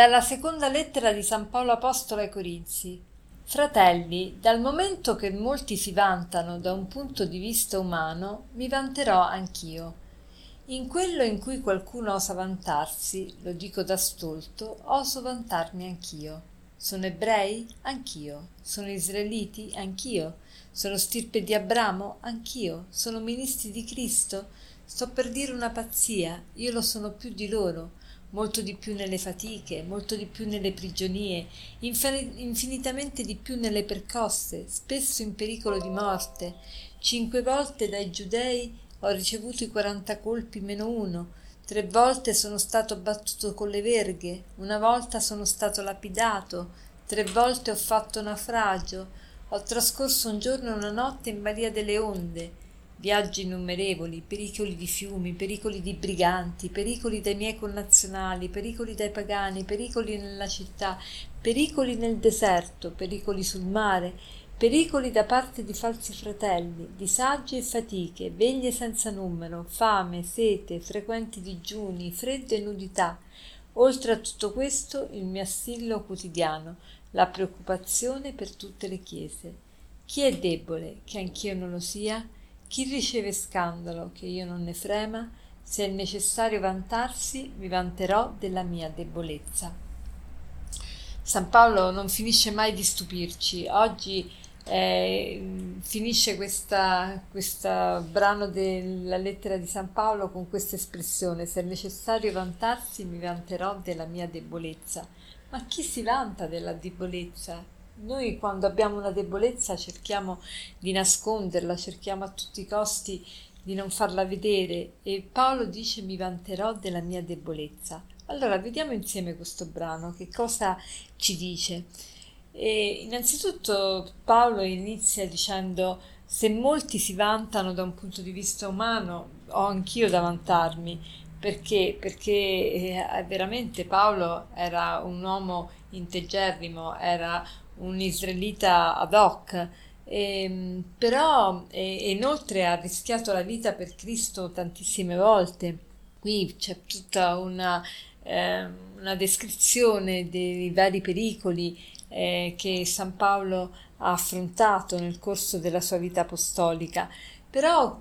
Dalla seconda lettera di San Paolo Apostolo ai Corinzi. Fratelli, dal momento che molti si vantano da un punto di vista umano, mi vanterò anch'io. In quello in cui qualcuno osa vantarsi, lo dico da stolto, oso vantarmi anch'io. Sono ebrei? Anch'io. Sono israeliti? Anch'io. Sono stirpe di Abramo? Anch'io. Sono ministri di Cristo? Sto per dire una pazzia, io lo sono più di loro molto di più nelle fatiche, molto di più nelle prigionie, infinitamente di più nelle percosse, spesso in pericolo di morte. Cinque volte dai giudei ho ricevuto i quaranta colpi meno uno, tre volte sono stato battuto con le verghe, una volta sono stato lapidato, tre volte ho fatto naufragio, ho trascorso un giorno e una notte in balia delle onde, viaggi innumerevoli, pericoli di fiumi, pericoli di briganti, pericoli dai miei connazionali, pericoli dai pagani, pericoli nella città, pericoli nel deserto, pericoli sul mare, pericoli da parte di falsi fratelli, disagi e fatiche, veglie senza numero, fame, sete, frequenti digiuni, freddo e nudità. Oltre a tutto questo il mio assillo quotidiano, la preoccupazione per tutte le chiese. Chi è debole, che anch'io non lo sia? Chi riceve scandalo che io non ne frema, se è necessario vantarsi, mi vanterò della mia debolezza. San Paolo non finisce mai di stupirci. Oggi eh, finisce questo brano della lettera di San Paolo con questa espressione: Se è necessario vantarsi, mi vanterò della mia debolezza. Ma chi si vanta della debolezza? Noi quando abbiamo una debolezza cerchiamo di nasconderla, cerchiamo a tutti i costi di non farla vedere e Paolo dice mi vanterò della mia debolezza. Allora vediamo insieme questo brano, che cosa ci dice. E innanzitutto Paolo inizia dicendo se molti si vantano da un punto di vista umano, ho anch'io da vantarmi, perché? Perché eh, veramente Paolo era un uomo integerrimo, era un israelita ad hoc, e, ehm, però e, inoltre ha rischiato la vita per Cristo tantissime volte. Qui c'è tutta una, eh, una descrizione dei vari pericoli eh, che San Paolo ha affrontato nel corso della sua vita apostolica. Però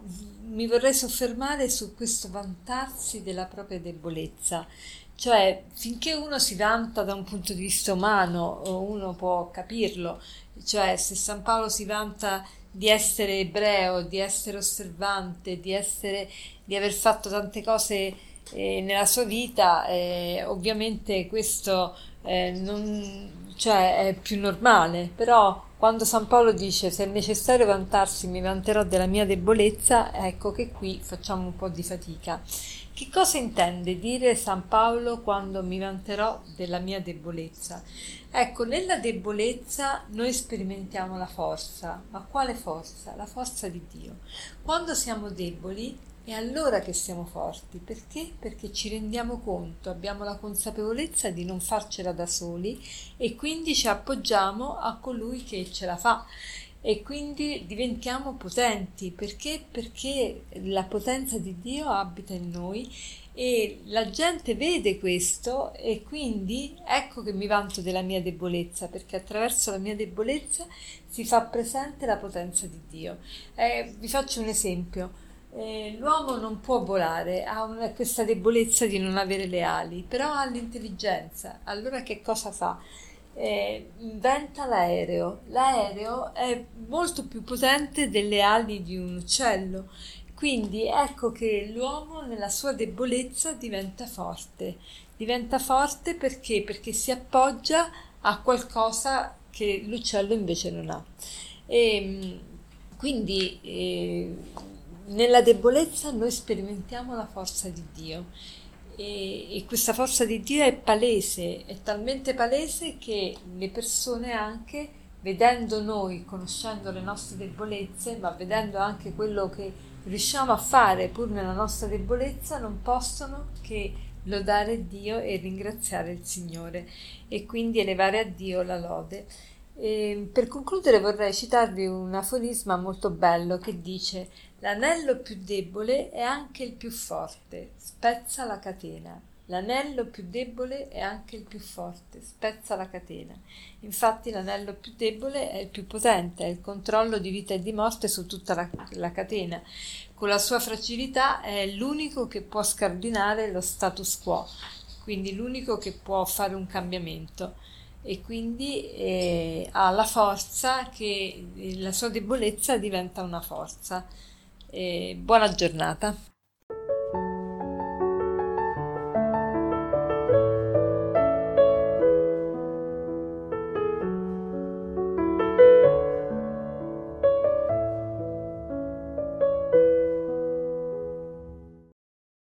mi vorrei soffermare su questo vantarsi della propria debolezza. Cioè, finché uno si vanta da un punto di vista umano, uno può capirlo, cioè se San Paolo si vanta di essere ebreo, di essere osservante, di, essere, di aver fatto tante cose eh, nella sua vita, eh, ovviamente questo eh, non, cioè, è più normale, però quando San Paolo dice se è necessario vantarsi mi vanterò della mia debolezza, ecco che qui facciamo un po' di fatica. Che cosa intende dire San Paolo quando mi vanterò della mia debolezza? Ecco, nella debolezza noi sperimentiamo la forza, ma quale forza? La forza di Dio. Quando siamo deboli è allora che siamo forti, perché? Perché ci rendiamo conto, abbiamo la consapevolezza di non farcela da soli e quindi ci appoggiamo a colui che ce la fa e quindi diventiamo potenti perché? Perché la potenza di Dio abita in noi e la gente vede questo e quindi ecco che mi vanto della mia debolezza perché attraverso la mia debolezza si fa presente la potenza di Dio. Eh, vi faccio un esempio. Eh, l'uomo non può volare, ha una, questa debolezza di non avere le ali, però ha l'intelligenza. Allora che cosa fa? eh, inventa l'aereo. L'aereo è molto più potente delle ali di un uccello. Quindi ecco che l'uomo nella sua debolezza diventa forte. Diventa forte perché? Perché si appoggia a qualcosa che l'uccello invece non ha. E, ehm, quindi eh, nella debolezza noi sperimentiamo la forza di Dio e, e, questa forza di Dio è palese, è talmente palese che le persone anche vedendo noi, conoscendo le nostre debolezze, ma vedendo anche quello che riusciamo a fare pur nella nostra debolezza, non possono che lodare Dio e ringraziare il Signore e quindi elevare a Dio la lode. E per concludere vorrei citarvi un aforisma molto bello che dice L'anello più debole è anche il più forte, spezza la catena. L'anello più debole è anche il più forte, spezza la catena. Infatti l'anello più debole è il più potente, è il controllo di vita e di morte su tutta la, la catena. Con la sua fragilità è l'unico che può scardinare lo status quo, quindi l'unico che può fare un cambiamento e quindi eh, ha la forza che la sua debolezza diventa una forza. Eh, buona giornata.